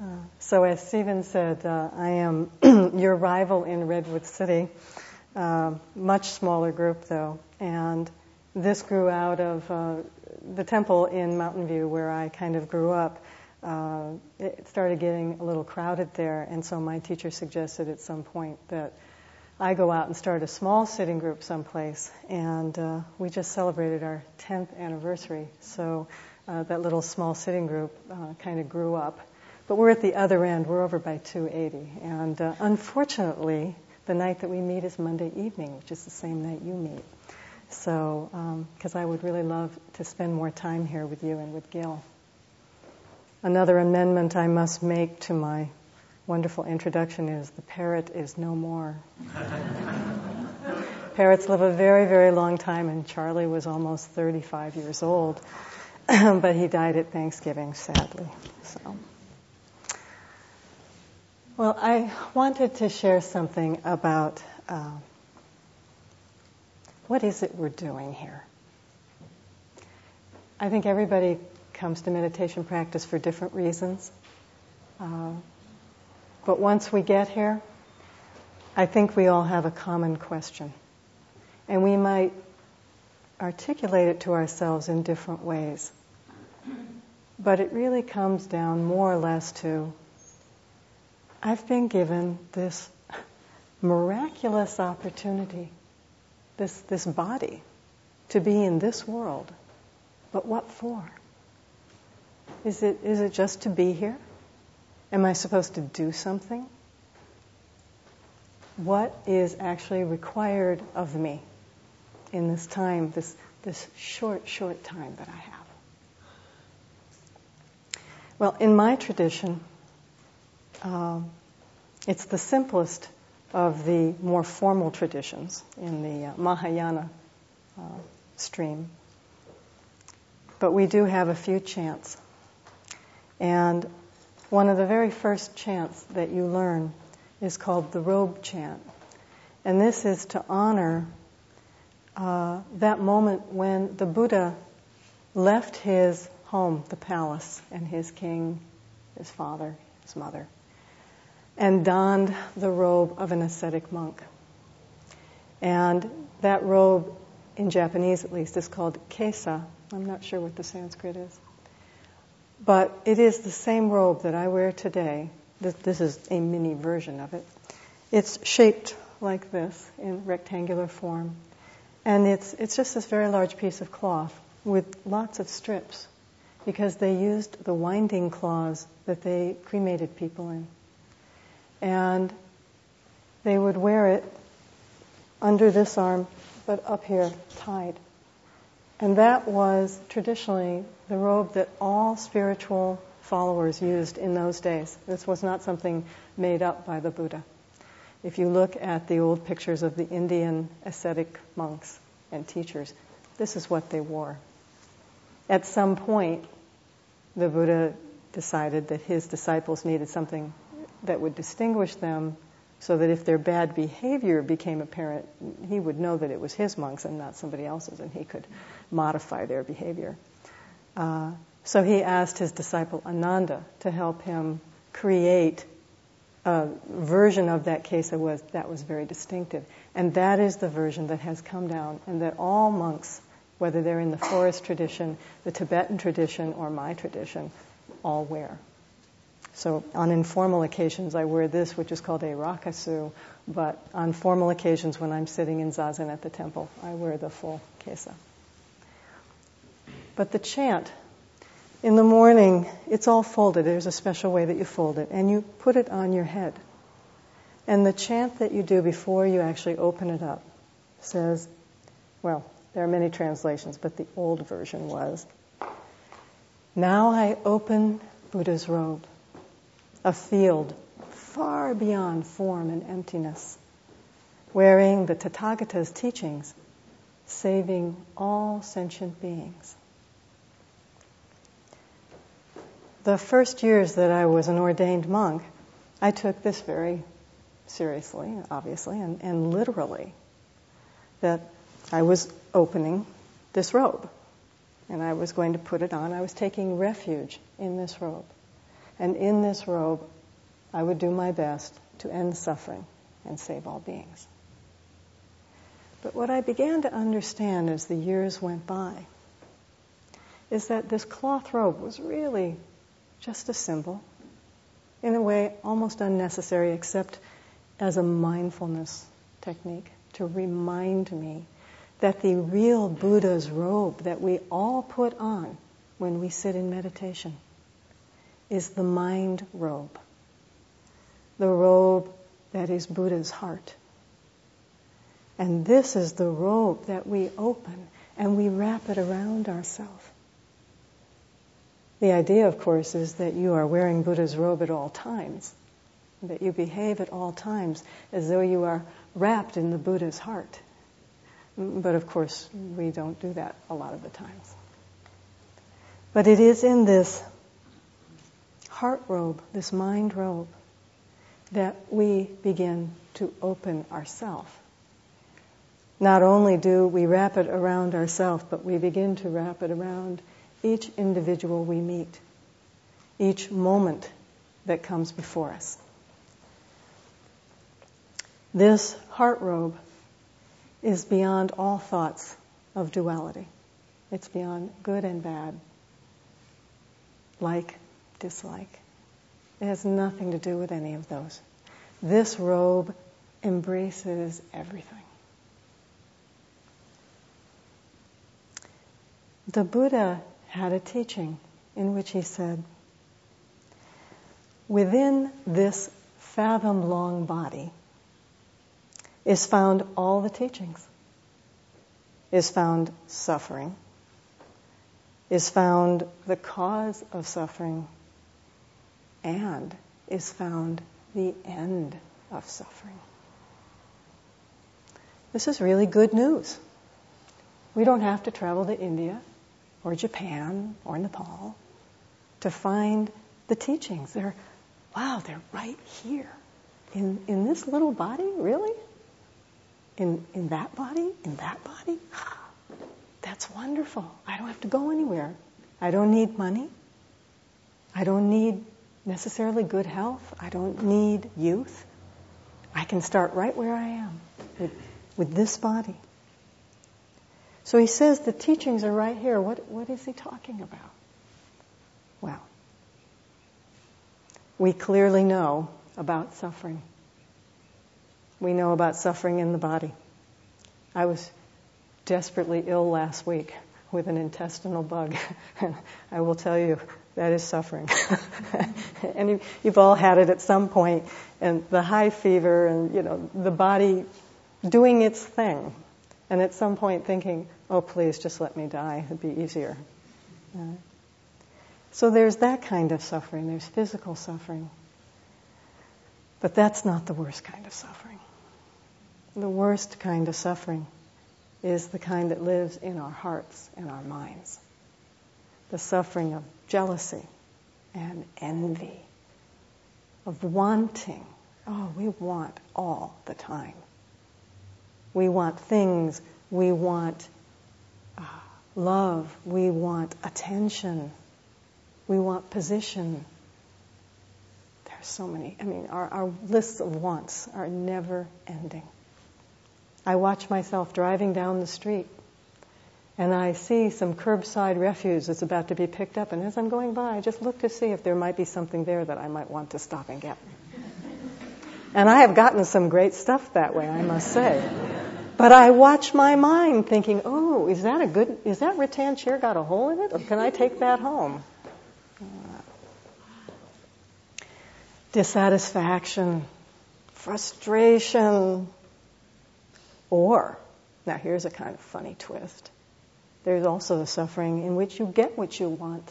Uh, so, as Stephen said, uh, I am your rival in Redwood City, uh, much smaller group though, and this grew out of uh, the temple in Mountain View where I kind of grew up. Uh, it started getting a little crowded there, and so my teacher suggested at some point that I go out and start a small sitting group someplace, and uh, we just celebrated our 10th anniversary. So that little small sitting group kind of grew up but we're at the other end. We're over by 280. And uh, unfortunately, the night that we meet is Monday evening, which is the same night you meet. So, because um, I would really love to spend more time here with you and with Gil. Another amendment I must make to my wonderful introduction is the parrot is no more. Parrots live a very, very long time, and Charlie was almost 35 years old, but he died at Thanksgiving, sadly. So. Well, I wanted to share something about uh, what is it we're doing here. I think everybody comes to meditation practice for different reasons. Uh, but once we get here, I think we all have a common question. And we might articulate it to ourselves in different ways. But it really comes down more or less to I've been given this miraculous opportunity, this, this body, to be in this world. But what for? Is it, is it just to be here? Am I supposed to do something? What is actually required of me in this time, this, this short, short time that I have? Well, in my tradition, um, it's the simplest of the more formal traditions in the uh, Mahayana uh, stream. But we do have a few chants. And one of the very first chants that you learn is called the robe chant. And this is to honor uh, that moment when the Buddha left his home, the palace, and his king, his father, his mother, and donned the robe of an ascetic monk. And that robe, in Japanese at least, is called kesa. I'm not sure what the Sanskrit is. But it is the same robe that I wear today. This is a mini version of it. It's shaped like this in rectangular form. And it's, it's just this very large piece of cloth with lots of strips because they used the winding claws that they cremated people in and they would wear it under this arm, but up here, tied. And that was traditionally the robe that all spiritual followers used in those days. This was not something made up by the Buddha. If you look at the old pictures of the Indian ascetic monks and teachers, this is what they wore. At some point, the Buddha decided that his disciples needed something that would distinguish them so that if their bad behavior became apparent, he would know that it was his monks and not somebody else's, and he could modify their behavior. Uh, so he asked his disciple Ananda to help him create a version of that kesa was that was very distinctive, and that is the version that has come down, and that all monks, whether they're in the forest tradition, the Tibetan tradition, or my tradition, all wear. So on informal occasions, I wear this, which is called a rakusu, but on formal occasions, when I'm sitting in zazen at the temple, I wear the full kesa. But the chant, in the morning, it's all folded. There's a special way that you fold it, and you put it on your head. And the chant that you do before you actually open it up says, well, there are many translations, but the old version was, Now I open Buddha's robe a field far beyond form and emptiness, wearing the Tathagata's teachings, saving all sentient beings. The first years that I was an ordained monk, I took this very seriously, obviously, and, and literally, that I was opening this robe and I was going to put it on. I was taking refuge in this robe. And in this robe, I would do my best to end suffering and save all beings. But what I began to understand as the years went by is that this cloth robe was really just a symbol, in a way almost unnecessary, except as a mindfulness technique to remind me that the real Buddha's robe that we all put on when we sit in meditation is the mind robe, the robe that is Buddha's heart. And this is the robe that we open and we wrap it around ourselves. The idea, of course, is that you are wearing Buddha's robe at all times, that you behave at all times as though you are wrapped in the Buddha's heart. But of course, we don't do that a lot of the times. But it is in this heart robe, this mind robe, that we begin to open ourself. Not only do we wrap it around ourselves, but we begin to wrap it around each individual we meet, each moment that comes before us. This heart robe is beyond all thoughts of duality. It's beyond good and bad, like, dislike. It has nothing to do with any of those. This robe embraces everything. The Buddha had a teaching in which he said, Within this fathom long body is found all the teachings, is found suffering, is found the cause of suffering, and is found the end of suffering. This is really good news. We don't have to travel to India or Japan or Nepal to find the teachings. They're, wow, they're right here. In, in this little body? Really? In, in that body? In that body? That's wonderful. I don't have to go anywhere. I don't need money. I don't need necessarily good health. I don't need youth. I can start right where I am with, with this body. So he says the teachings are right here. What, what is he talking about? Well, we clearly know about suffering. We know about suffering in the body. I was desperately ill last week with an intestinal bug. I will tell you, that is suffering. and you, you've all had it at some point, and the high fever, and you know the body doing its thing, and at some point thinking, oh, please just let me die. It'd be easier. Uh, so there's that kind of suffering. There's physical suffering. But that's not the worst kind of suffering. The worst kind of suffering is the kind that lives in our hearts and our minds. The suffering of jealousy and envy, of wanting. Oh, we want all the time. We want things. We want uh, love, we want attention, we want position. There's so many. I mean, our, our lists of wants are never ending. I watch myself driving down the street and I see some curbside refuse that's about to be picked up, and as I'm going by, I just look to see if there might be something there that I might want to stop and get. And I have gotten some great stuff that way, I must say. But I watch my mind thinking, oh, is that a good, is that rattan chair got a hole in it? Or can I take that home? Dissatisfaction, frustration, or, now here's a kind of funny twist. There's also the suffering in which you get what you want,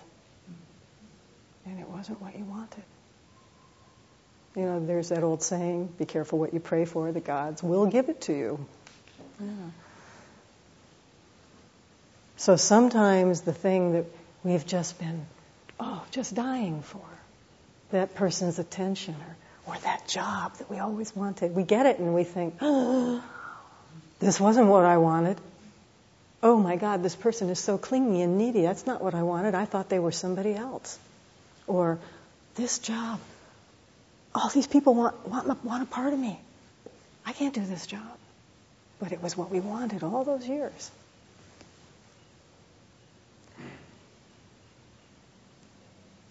and it wasn't what you wanted. You know, there's that old saying, be careful what you pray for, the gods will give it to you. Yeah. So sometimes the thing that we've just been, oh, just dying for, that person's attention or, or that job that we always wanted, we get it and we think, oh, this wasn't what I wanted. Oh my God, this person is so clingy and needy. That's not what I wanted. I thought they were somebody else. Or, this job. All these people want, want, want a part of me. I can't do this job. But it was what we wanted all those years.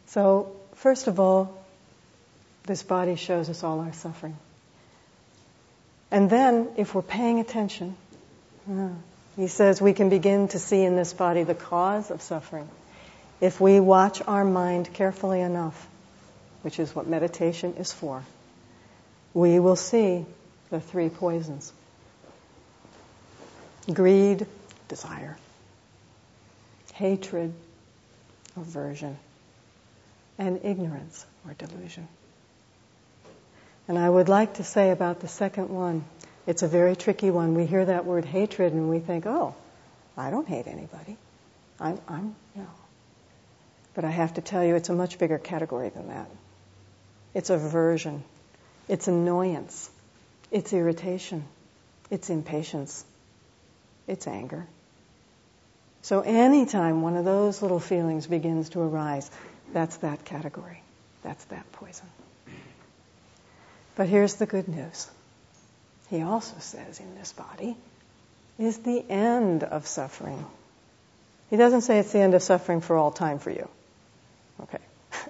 So, first of all, this body shows us all our suffering. And then, if we're paying attention, he says we can begin to see in this body the cause of suffering. If we watch our mind carefully enough, which is what meditation is for, we will see the three poisons greed, desire, hatred, aversion, and ignorance or delusion. And I would like to say about the second one, it's a very tricky one. We hear that word hatred and we think, oh, I don't hate anybody. I'm, I'm, no. But I have to tell you, it's a much bigger category than that. It's aversion. It's annoyance. It's irritation. It's impatience. It's anger. So anytime one of those little feelings begins to arise, that's that category. That's that poison. But here's the good news. He also says in this body is the end of suffering. He doesn't say it's the end of suffering for all time for you. Okay.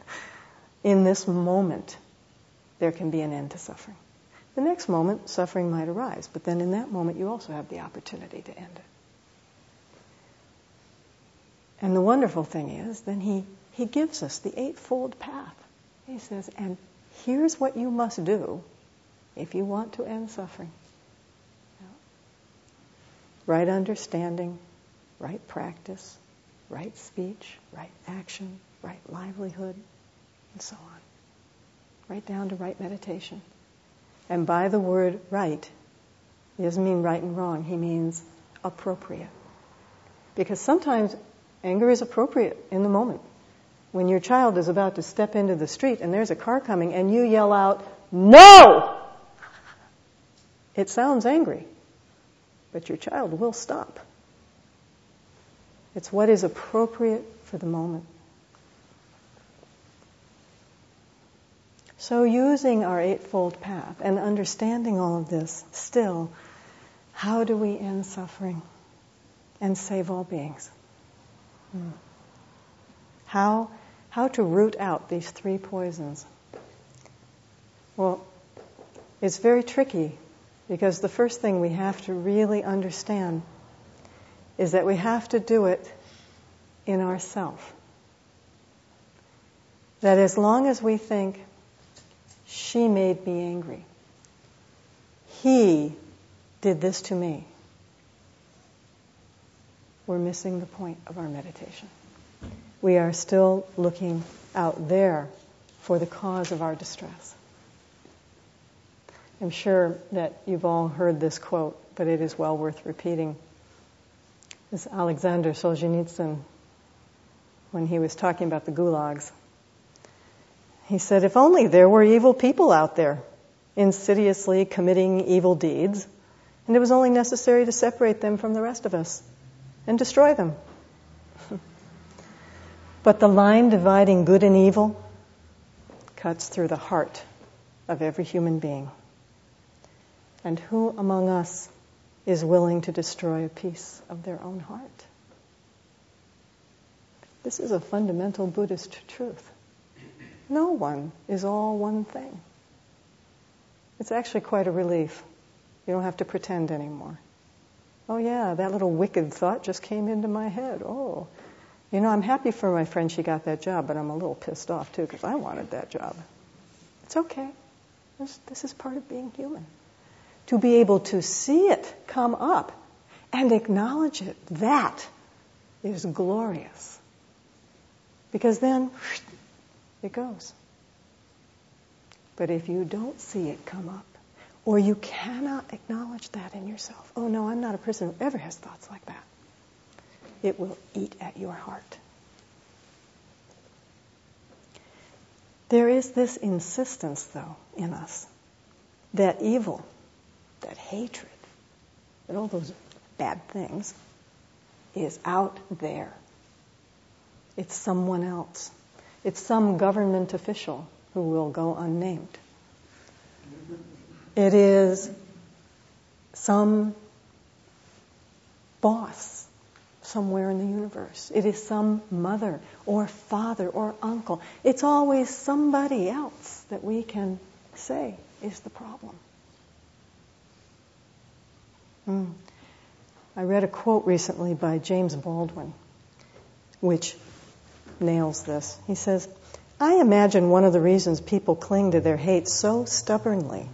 in this moment, there can be an end to suffering. The next moment, suffering might arise, but then in that moment, you also have the opportunity to end it. And the wonderful thing is, then he, he gives us the eightfold path. He says, and here's what you must do if you want to end suffering. Right understanding, right practice, right speech, right action, right livelihood, and so on. Right down to right meditation. And by the word right, he doesn't mean right and wrong, he means appropriate. Because sometimes anger is appropriate in the moment. When your child is about to step into the street and there's a car coming and you yell out, No! It sounds angry, but your child will stop. It's what is appropriate for the moment. So, using our Eightfold Path and understanding all of this, still, how do we end suffering and save all beings? Hmm. How, how to root out these three poisons? Well, it's very tricky because the first thing we have to really understand is that we have to do it in ourself. That as long as we think, she made me angry. He did this to me. We're missing the point of our meditation. We are still looking out there for the cause of our distress. I'm sure that you've all heard this quote, but it is well worth repeating. This Alexander Solzhenitsyn, when he was talking about the gulags, he said, If only there were evil people out there insidiously committing evil deeds, and it was only necessary to separate them from the rest of us and destroy them. but the line dividing good and evil cuts through the heart of every human being. And who among us is willing to destroy a piece of their own heart? This is a fundamental Buddhist truth. No one is all one thing. It's actually quite a relief. You don't have to pretend anymore. Oh, yeah, that little wicked thought just came into my head. Oh, you know, I'm happy for my friend she got that job, but I'm a little pissed off too because I wanted that job. It's okay. This, this is part of being human. To be able to see it come up and acknowledge it, that is glorious. Because then it goes. But if you don't see it come up, or you cannot acknowledge that in yourself, oh no, I'm not a person who ever has thoughts like that, it will eat at your heart. There is this insistence, though, in us that evil, that hatred, that all those bad things is out there. It's someone else. It's some government official who will go unnamed. It is some boss somewhere in the universe. It is some mother or father or uncle. It's always somebody else that we can say is the problem. Mm. I read a quote recently by James Baldwin, which nails this. He says, I imagine one of the reasons people cling to their hate so stubbornly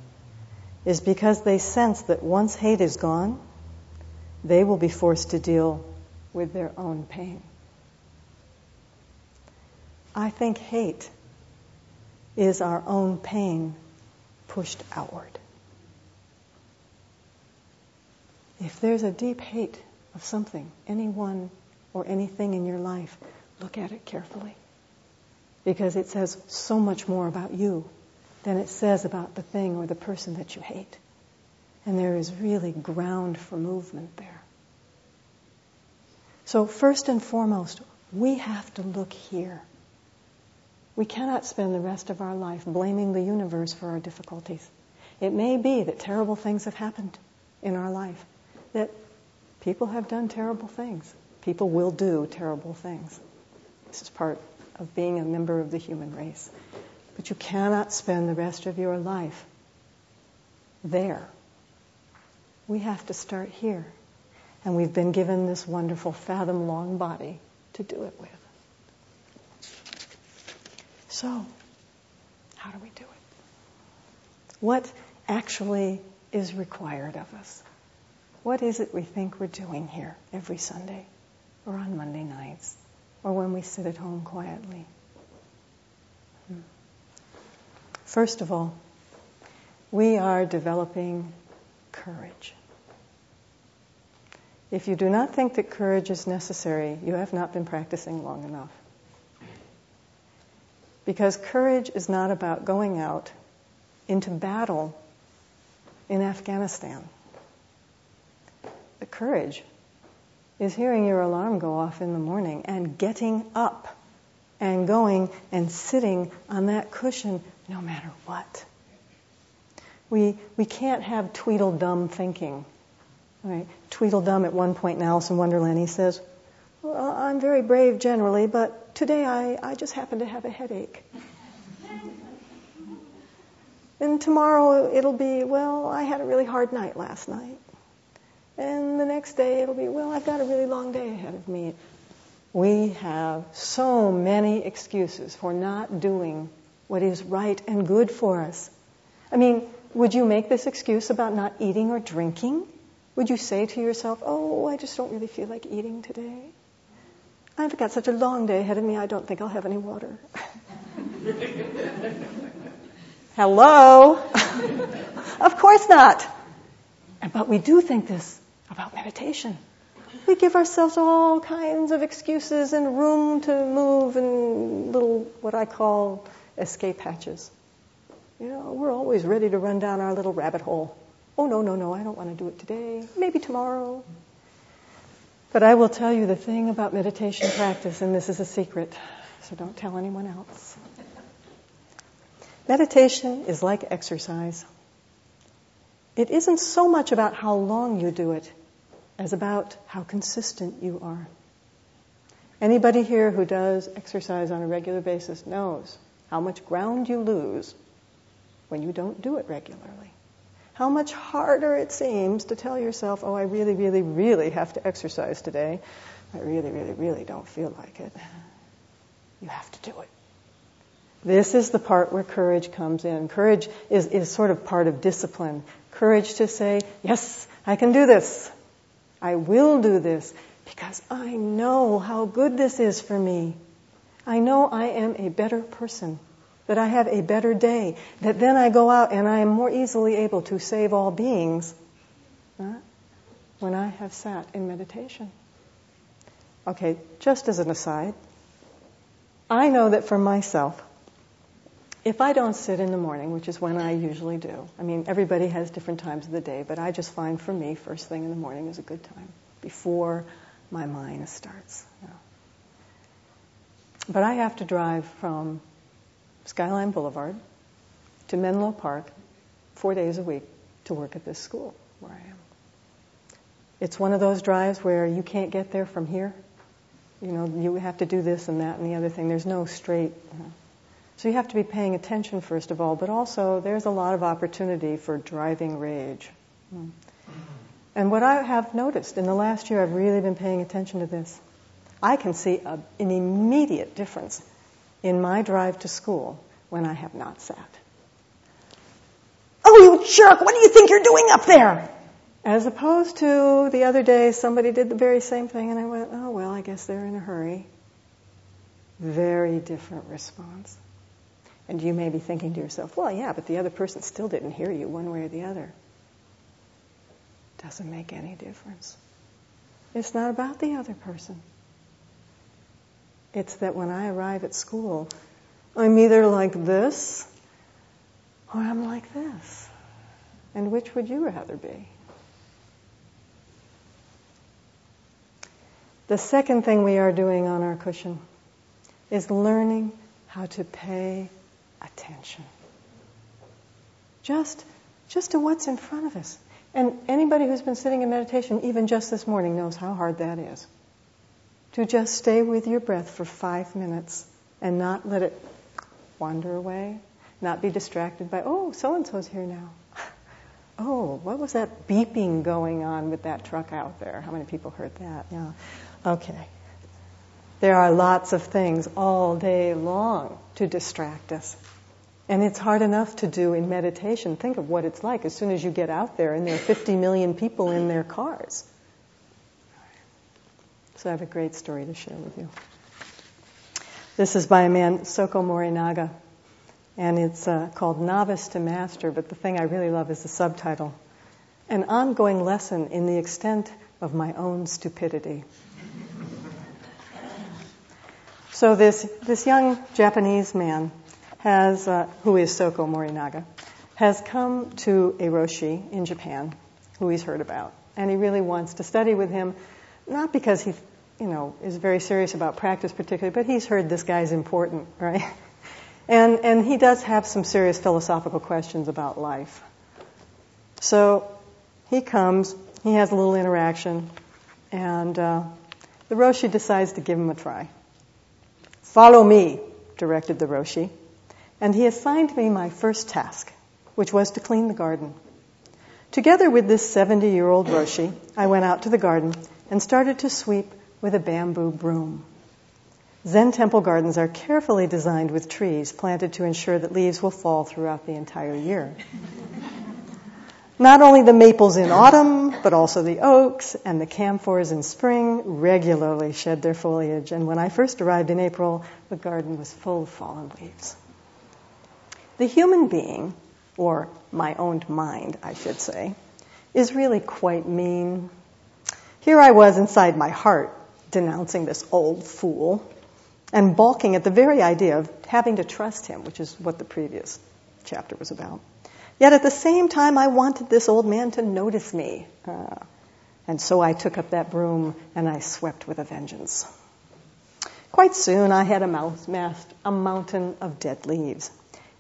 is because they sense that once hate is gone, they will be forced to deal with their own pain. I think hate is our own pain pushed outward. If there's a deep hate of something, anyone or anything in your life, look at it carefully. Because it says so much more about you than it says about the thing or the person that you hate. And there is really ground for movement there. So, first and foremost, we have to look here. We cannot spend the rest of our life blaming the universe for our difficulties. It may be that terrible things have happened in our life, that people have done terrible things. People will do terrible things. This is part of being a member of the human race. But you cannot spend the rest of your life there. We have to start here. And we've been given this wonderful fathom long body to do it with. So, how do we do it? What actually is required of us? What is it we think we're doing here every Sunday or on Monday nights or when we sit at home quietly? Hmm. First of all, we are developing courage. If you do not think that courage is necessary, you have not been practicing long enough. Because courage is not about going out into battle in Afghanistan. Courage is hearing your alarm go off in the morning and getting up and going and sitting on that cushion no matter what. We, we can't have Tweedledum thinking. Right. Tweedledum at one point in Alice in Wonderland, he says, well, I'm very brave generally, but today I, I just happen to have a headache. and tomorrow it'll be, well, I had a really hard night last night. And the next day it'll be, well, I've got a really long day ahead of me. We have so many excuses for not doing what is right and good for us. I mean, would you make this excuse about not eating or drinking? Would you say to yourself, oh, I just don't really feel like eating today? I've got such a long day ahead of me, I don't think I'll have any water. Hello? of course not. But we do think this about meditation. We give ourselves all kinds of excuses and room to move and little, what I call escape hatches. You know, we're always ready to run down our little rabbit hole. Oh, no, no, no, I don't want to do it today. Maybe tomorrow. But I will tell you the thing about meditation practice, and this is a secret, so don't tell anyone else. Meditation is like exercise. It isn't so much about how long you do it as about how consistent you are. Anybody here who does exercise on a regular basis knows how much ground you lose when you don't do it regularly how much harder it seems to tell yourself, oh, I really, really, really have to exercise today. I really, really, really don't feel like it. You have to do it. This is the part where courage comes in. Courage is, is sort of part of discipline. Courage to say, yes, I can do this. I will do this because I know how good this is for me. I know I am a better person that I have a better day, that then I go out and I am more easily able to save all beings huh, when I have sat in meditation. Okay, just as an aside, I know that for myself, if I don't sit in the morning, which is when I usually do, I mean, everybody has different times of the day, but I just find for me, first thing in the morning is a good time before my mind starts. You know. But I have to drive from Skyline Boulevard to Menlo Park four days a week to work at this school where I am. It's one of those drives where you can't get there from here. You know, you have to do this and that and the other thing. There's no straight. You know. So you have to be paying attention first of all, but also there's a lot of opportunity for driving rage. And what I have noticed in the last year, I've really been paying attention to this. I can see a, an immediate difference in my drive to school when I have not sat. Oh, you jerk! What do you think you're doing up there? As opposed to the other day, somebody did the very same thing, and I went, oh, well, I guess they're in a hurry. Very different response. And you may be thinking to yourself, well, yeah, but the other person still didn't hear you one way or the other. Doesn't make any difference. It's not about the other person. It's that when I arrive at school, I'm either like this or I'm like this. And which would you rather be? The second thing we are doing on our cushion is learning how to pay attention. Just, just to what's in front of us. And anybody who's been sitting in meditation, even just this morning, knows how hard that is to just stay with your breath for five minutes and not let it wander away, not be distracted by, oh, so and so's here now. oh, what was that beeping going on with that truck out there? How many people heard that? Yeah. Okay. There are lots of things all day long to distract us. And it's hard enough to do in meditation. Think of what it's like as soon as you get out there and there are 50 million people in their cars. So I have a great story to share with you. This is by a man, Soko Morinaga, and it's uh, called Novice to Master, but the thing I really love is the subtitle An Ongoing Lesson in the Extent of My Own Stupidity. so this, this young Japanese man has, uh, who is Soko Morinaga, has come to a Roshi in Japan, who he's heard about, and he really wants to study with him, not because he you know, is very serious about practice particularly, but he's heard this guy's important, right? And, and he does have some serious philosophical questions about life. So he comes, he has a little interaction, and uh, the Roshi decides to give him a try. Follow me, directed the Roshi. And he assigned me my first task, which was to clean the garden. Together with this 70 year old Roshi, I went out to the garden and started to sweep with a bamboo broom. Zen temple gardens are carefully designed with trees planted to ensure that leaves will fall throughout the entire year. Not only the maples in autumn, but also the oaks and the camphors in spring regularly shed their foliage. And when I first arrived in April, the garden was full of fallen leaves. The human being, or my own mind, I should say, is really quite mean. Here I was inside my heart, denouncing this old fool and balking at the very idea of having to trust him, which is what the previous chapter was about. Yet at the same time, I wanted this old man to notice me. Uh, and so I took up that broom and I swept with a vengeance. Quite soon, I had amassed a mountain of dead leaves.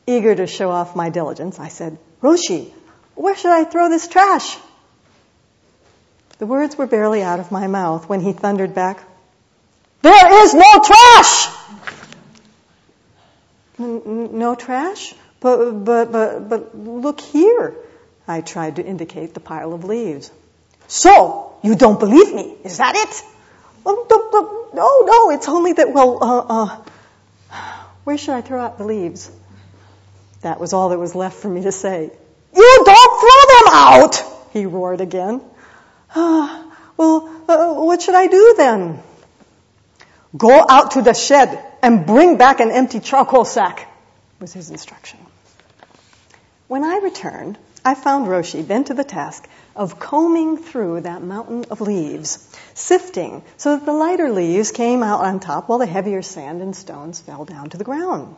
Eager to show off my diligence, I said, Roshi, where should I throw this trash? The words were barely out of my mouth when he thundered back, There is no trash! No trash? But, but, but, but look here. I tried to indicate the pile of leaves. So, you don't believe me, is that it? Oh, no, no, it's only that, well, uh, uh, where should I throw out the leaves? That was all that was left for me to say. You don't throw them out! He roared again. Ah, well, uh, what should I do then? Go out to the shed and bring back an empty charcoal sack, was his instruction. When I returned, I found Roshi bent to the task of combing through that mountain of leaves, sifting so that the lighter leaves came out on top while the heavier sand and stones fell down to the ground.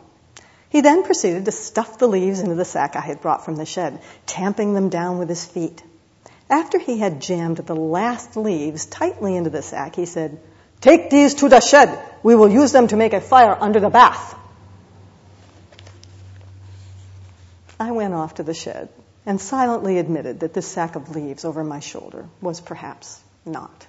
He then proceeded to stuff the leaves into the sack I had brought from the shed, tamping them down with his feet. After he had jammed the last leaves tightly into the sack, he said, Take these to the shed. We will use them to make a fire under the bath. I went off to the shed and silently admitted that this sack of leaves over my shoulder was perhaps not.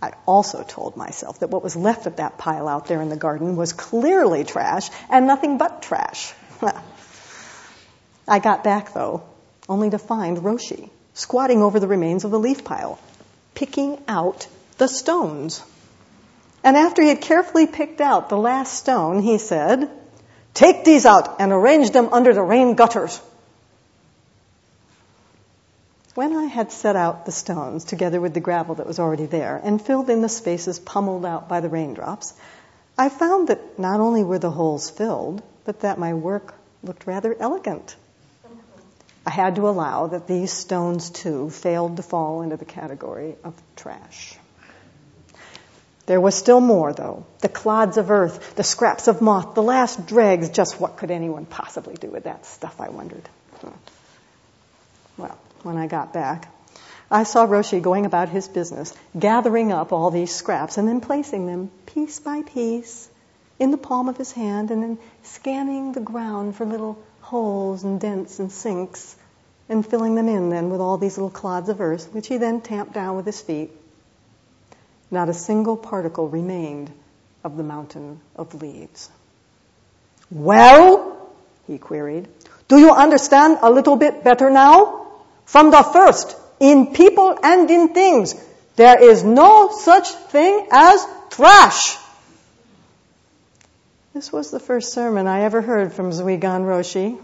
I also told myself that what was left of that pile out there in the garden was clearly trash and nothing but trash. I got back, though, only to find Roshi squatting over the remains of the leaf pile, picking out the stones. And after he had carefully picked out the last stone, he said, Take these out and arrange them under the rain gutters. When I had set out the stones together with the gravel that was already there and filled in the spaces pummeled out by the raindrops, I found that not only were the holes filled, but that my work looked rather elegant. I had to allow that these stones too failed to fall into the category of trash. There was still more, though. The clods of earth, the scraps of moth, the last dregs. Just what could anyone possibly do with that stuff, I wondered. When I got back, I saw Roshi going about his business, gathering up all these scraps and then placing them piece by piece in the palm of his hand and then scanning the ground for little holes and dents and sinks and filling them in then with all these little clods of earth, which he then tamped down with his feet not a single particle remained of the mountain of leaves. Well, he queried, do you understand a little bit better now? From the first, in people and in things, there is no such thing as trash. This was the first sermon I ever heard from Zuigan Roshi,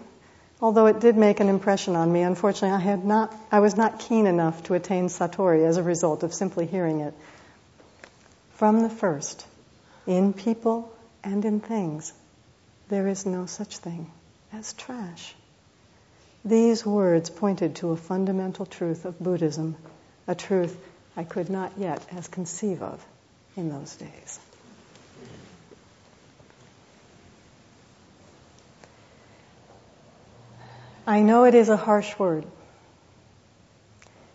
although it did make an impression on me. Unfortunately, I had not, I was not keen enough to attain Satori as a result of simply hearing it from the first, in people and in things, there is no such thing as trash. These words pointed to a fundamental truth of Buddhism, a truth I could not yet as conceive of in those days. I know it is a harsh word,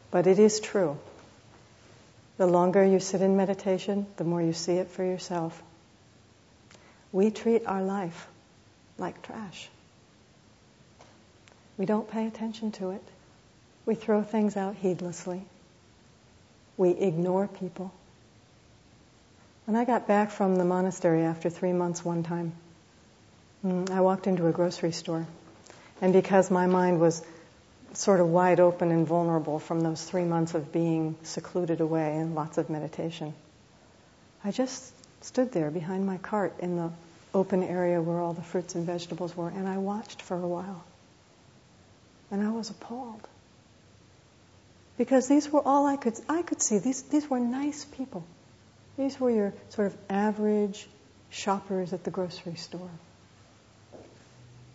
but it is true. The longer you sit in meditation, the more you see it for yourself. We treat our life like trash. We don't pay attention to it. We throw things out heedlessly. We ignore people. When I got back from the monastery after three months one time, mm, I walked into a grocery store. And because my mind was sort of wide open and vulnerable from those three months of being secluded away and lots of meditation. I just stood there behind my cart in the open area where all the fruits and vegetables were, and I watched for a while. And I was appalled. Because these were all I could I could see. These these were nice people. These were your sort of average shoppers at the grocery store.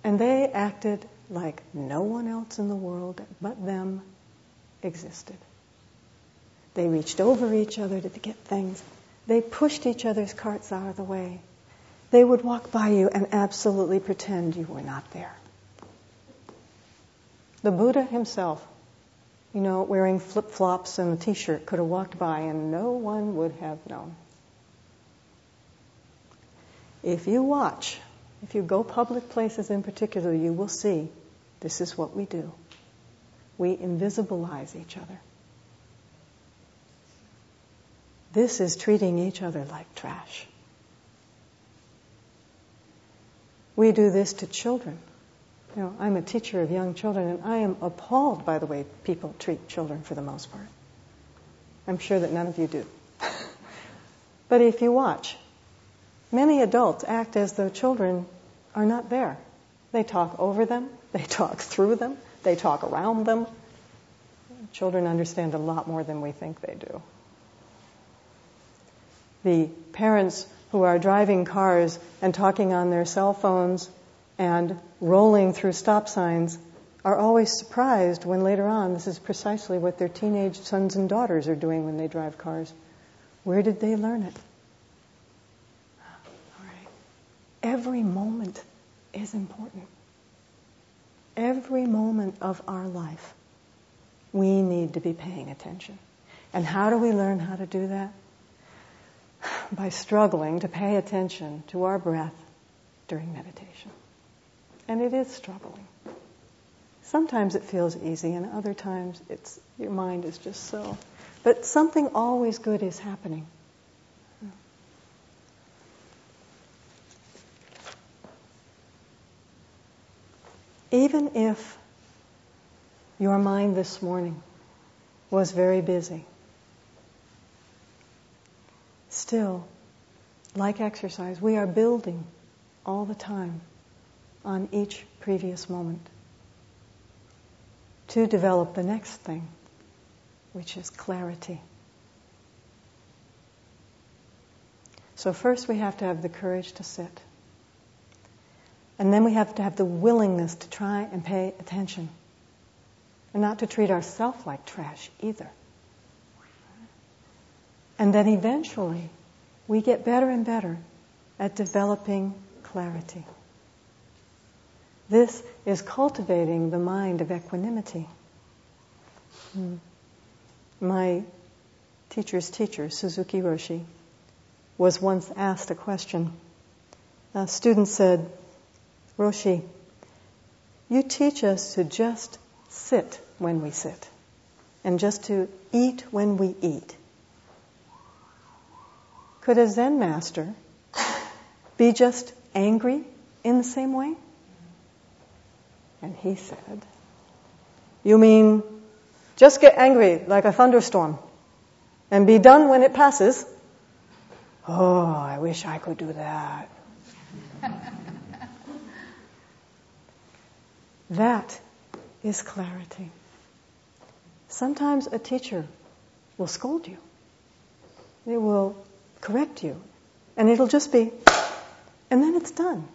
And they acted like no one else in the world but them existed. They reached over each other to get things. They pushed each other's carts out of the way. They would walk by you and absolutely pretend you were not there. The Buddha himself, you know, wearing flip flops and a t shirt, could have walked by and no one would have known. If you watch if you go public places in particular, you will see this is what we do. We invisibilize each other. This is treating each other like trash. We do this to children. You know, I'm a teacher of young children, and I am appalled by the way people treat children for the most part. I'm sure that none of you do. but if you watch, many adults act as though children are not there. They talk over them, they talk through them, they talk around them. Children understand a lot more than we think they do. The parents who are driving cars and talking on their cell phones and rolling through stop signs are always surprised when later on this is precisely what their teenage sons and daughters are doing when they drive cars. Where did they learn it? every moment is important. Every moment of our life, we need to be paying attention. And how do we learn how to do that? By struggling to pay attention to our breath during meditation. And it is struggling. Sometimes it feels easy, and other times it's your mind is just so. But something always good is happening. Even if your mind this morning was very busy, still, like exercise, we are building all the time on each previous moment to develop the next thing, which is clarity. So, first we have to have the courage to sit. And then we have to have the willingness to try and pay attention. And not to treat ourselves like trash either. And then eventually, we get better and better at developing clarity. This is cultivating the mind of equanimity. Hmm. My teacher's teacher, Suzuki Roshi, was once asked a question. A student said, Roshi, you teach us to just sit when we sit and just to eat when we eat. Could a Zen master be just angry in the same way? And he said, You mean just get angry like a thunderstorm and be done when it passes? Oh, I wish I could do that. that is clarity. Sometimes a teacher will scold you. They will correct you. And it'll just be, and then it's done.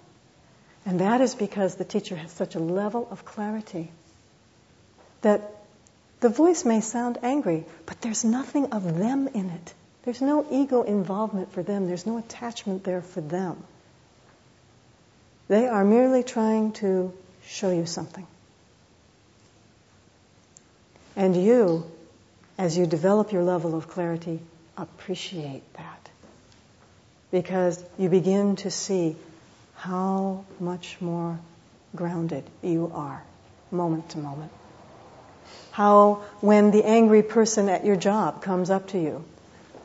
And that is because the teacher has such a level of clarity that the voice may sound angry, but there's nothing of them in it. There's no ego involvement for them, there's no attachment there for them. They are merely trying to show you something. And you, as you develop your level of clarity, appreciate that. Because you begin to see how much more grounded you are moment to moment. How, when the angry person at your job comes up to you,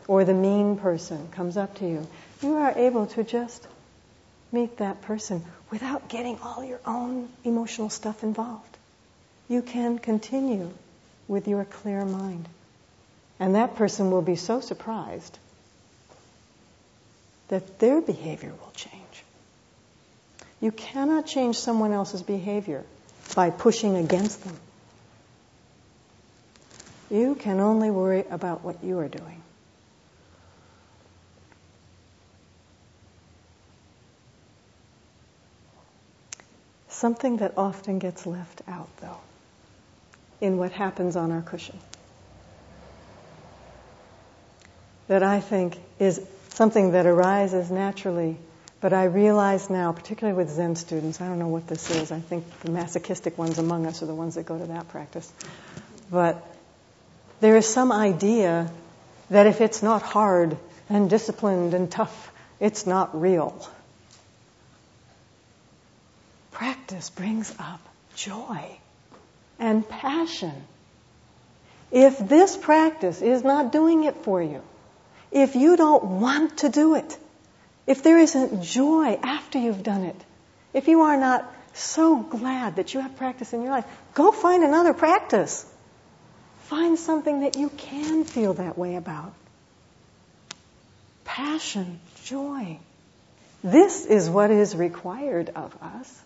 or the mean person comes up to you, you are able to just meet that person without getting all your own emotional stuff involved. You can continue with your clear mind. And that person will be so surprised that their behavior will change. You cannot change someone else's behavior by pushing against them. You can only worry about what you are doing. Something that often gets left out, though, in what happens on our cushion, that I think is something that arises naturally but I realize now, particularly with Zen students, I don't know what this is. I think the masochistic ones among us are the ones that go to that practice. But there is some idea that if it's not hard and disciplined and tough, it's not real. Practice brings up joy and passion. If this practice is not doing it for you, if you don't want to do it, if there isn't joy after you've done it, if you are not so glad that you have practice in your life, go find another practice. Find something that you can feel that way about. Passion, joy. This is what is required of us.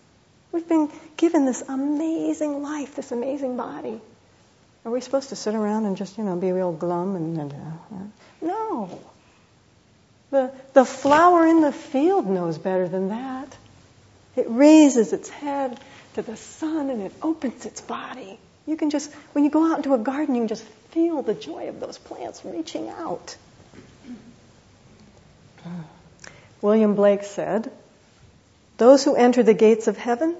We've been given this amazing life, this amazing body. Are we supposed to sit around and just, you know, be real glum and, and uh, no. The, the flower in the field knows better than that. It raises its head to the sun and it opens its body. You can just, when you go out into a garden, you can just feel the joy of those plants reaching out. William Blake said, Those who enter the gates of heaven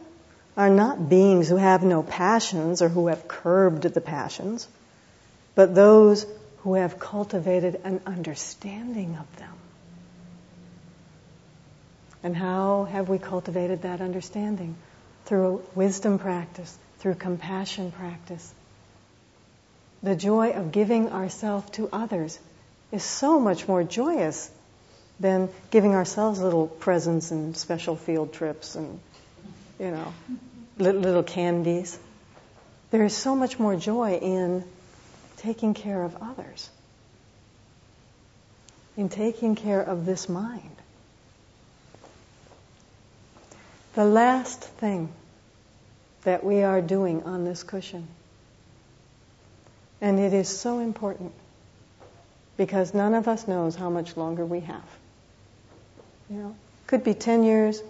are not beings who have no passions or who have curbed the passions, but those who have cultivated an understanding of them. And how have we cultivated that understanding? Through wisdom practice, through compassion practice. The joy of giving ourselves to others is so much more joyous than giving ourselves little presents and special field trips and, you know, little candies. There is so much more joy in taking care of others, in taking care of this mind. The last thing that we are doing on this cushion, and it is so important because none of us knows how much longer we have. You know, could be 10 years,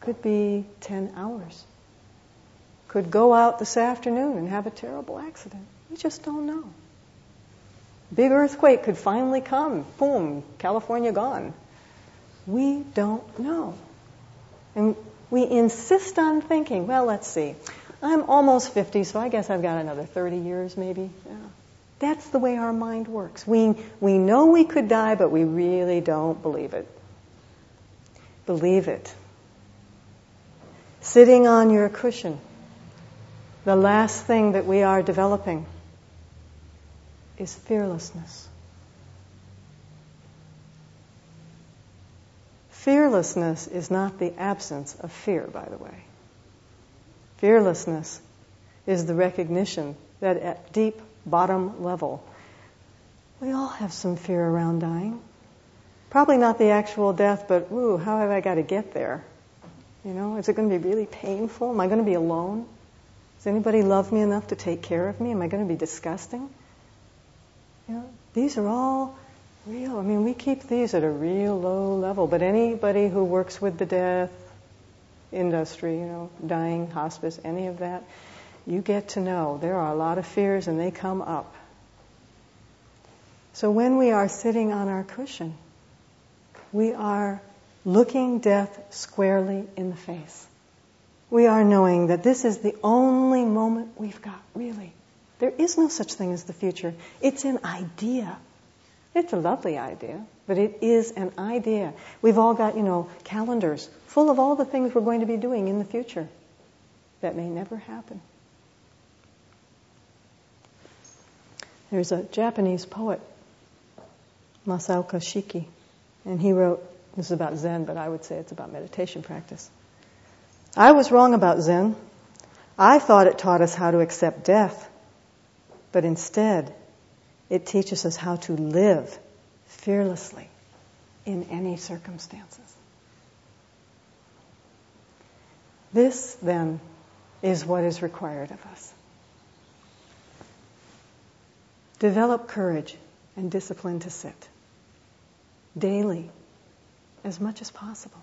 could be 10 hours. Could go out this afternoon and have a terrible accident. We just don't know. Big earthquake could finally come. Boom, California gone. We don't know. And we insist on thinking, well, let's see. I'm almost 50, so I guess I've got another 30 years maybe. Yeah. That's the way our mind works. We, we know we could die, but we really don't believe it. Believe it. Sitting on your cushion, the last thing that we are developing is fearlessness. Fearlessness is not the absence of fear, by the way. Fearlessness is the recognition that at deep bottom level, we all have some fear around dying. Probably not the actual death, but ooh, how have I got to get there? You know, is it going to be really painful? Am I going to be alone? Does anybody love me enough to take care of me? Am I going to be disgusting? You know, these are all real. I mean, we keep these at a real low level, but anybody who works with the death industry, you know, dying, hospice, any of that, you get to know there are a lot of fears and they come up. So when we are sitting on our cushion, we are looking death squarely in the face. We are knowing that this is the only moment we've got, really. There is no such thing as the future. It's an idea. It's a lovely idea, but it is an idea. We've all got, you know, calendars full of all the things we're going to be doing in the future that may never happen. There's a Japanese poet, Masaoka Shiki, and he wrote, this is about Zen, but I would say it's about meditation practice. I was wrong about Zen. I thought it taught us how to accept death, but instead, it teaches us how to live fearlessly in any circumstances. This, then, is what is required of us. Develop courage and discipline to sit daily as much as possible.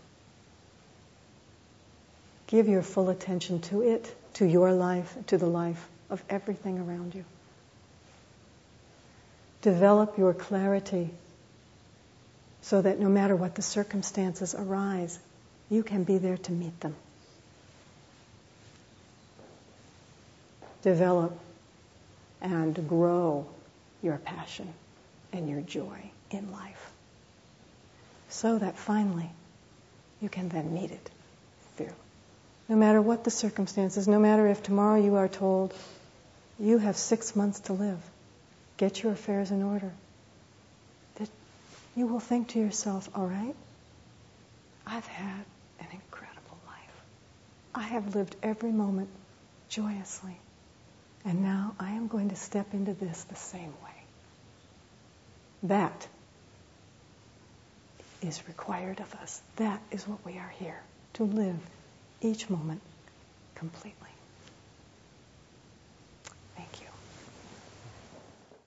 Give your full attention to it, to your life, to the life of everything around you. Develop your clarity so that no matter what the circumstances arise, you can be there to meet them. Develop and grow your passion and your joy in life so that finally you can then meet it fearless. No matter what the circumstances, no matter if tomorrow you are told you have six months to live, get your affairs in order, that you will think to yourself, all right, I've had an incredible life. I have lived every moment joyously. And now I am going to step into this the same way. That is required of us. That is what we are here to live each moment completely.